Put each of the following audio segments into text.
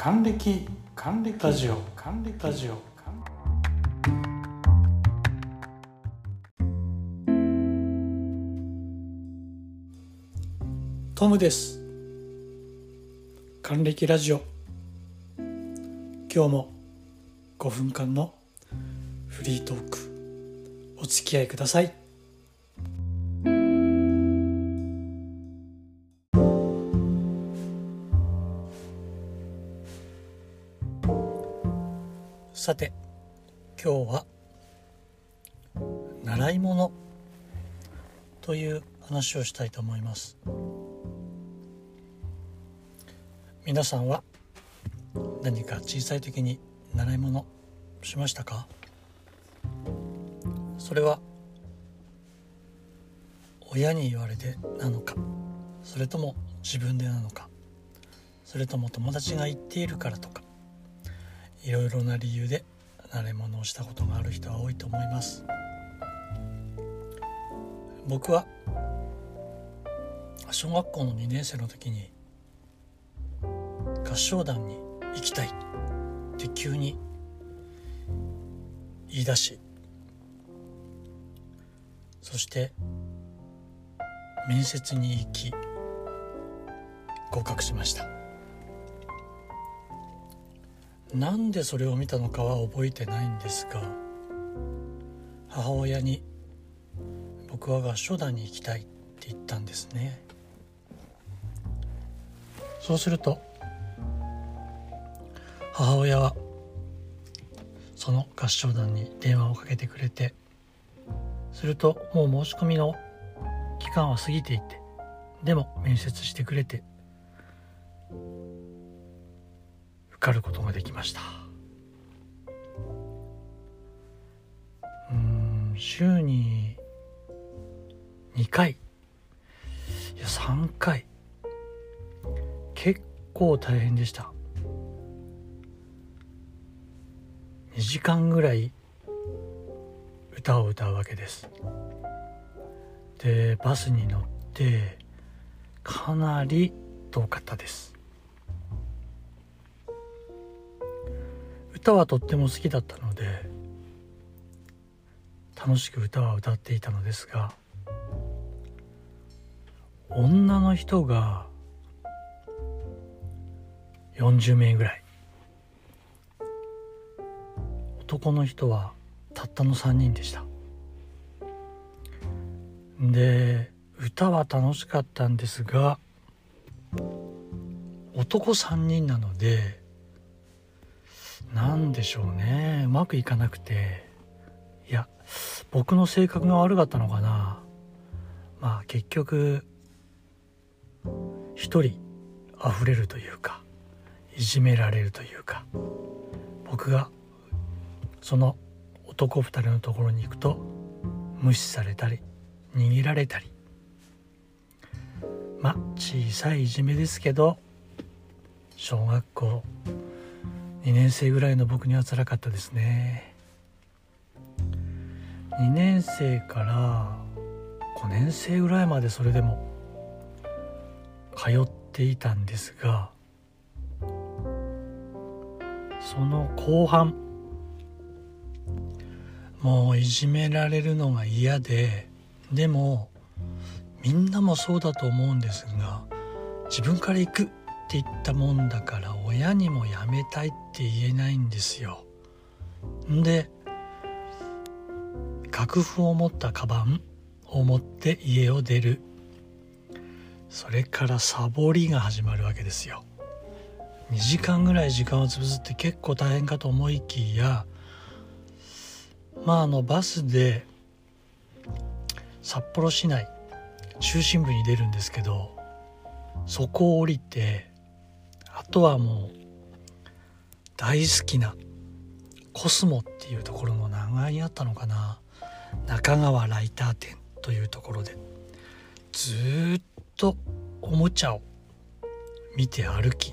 還暦還暦。ラジオ。還暦。ラジオ。トムです。還暦ラジオ。今日も5分間のフリートークお付き合いくださいさて今日は習い物という話をしたいと思います。皆さんは何か小さい時に習い物しましたか？それは親に言われてなのか？それとも自分でなのか？それとも友達が言っているからとか？いろいろな理由で習い物をしたことがある人は多いと思います。僕は小学校の2年生の時に合唱団に行きたいって急に言い出しそして面接に行き合格しました。なんでそれを見たのかは覚えてないんですが母親に僕は合唱団に行きたいって言ったんですね。そうすると母親はその合唱団に電話をかけてくれてするともう申し込みの期間は過ぎていてでも面接してくれてかることができました。うん週に2回。いや3回。結構大変でした。2時間ぐらい歌を歌うわけです。でバスに乗ってかなり遠かったです。歌はとっても好きだったので楽しく歌は歌っていたのですが女の人が40名ぐらい。男の人はたったの3人でした。で歌は楽しかったんですが男3人なので何でしょうね。うまくいかなくて。いや僕の性格が悪かったのかな。まあ結局一人溢れるというかいじめられるというか僕がその男2人のところに行くと無視されたり逃げられたり。まあ小さいいじめですけど小学校2年生ぐらいの僕にはつらかったですね。2年生から5年生ぐらいまでそれでも通っていたんですがその後半もういじめられるのが嫌ででもみんなもそうだと思うんですが自分から行くって言ったもんだから親にもやめたいって言えないんですよ。んで楽譜を持ったカバンを持って家を出るそれからサボりが始まるわけですよ。2時間ぐらい時間を潰すって結構大変かと思いきやまああのバスで札幌市内中心部に出るんですけどそこを降りてあとはもう大好きなコスモっていうところの何階にあったのかな。中川ライター店というところで。ずっとおもちゃを見て歩き。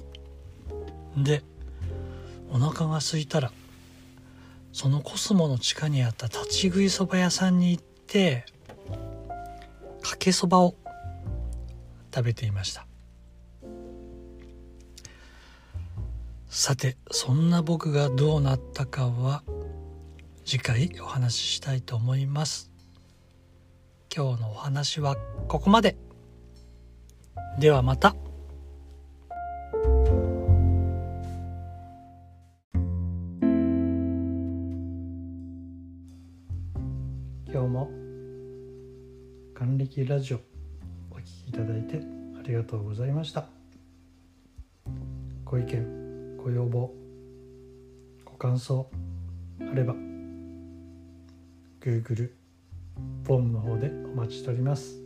でお腹が空いたらそのコスモの地下にあった立ち食いそば屋さんに行ってかけそばを食べていました。さてそんな僕がどうなったかは次回お話ししたいと思います。今日のお話はここまで。ではまた。今日も還暦ラジオお聴きいただいてありがとうございました。ご意見望ご感想あれば Google フォームの方でお待ちしております。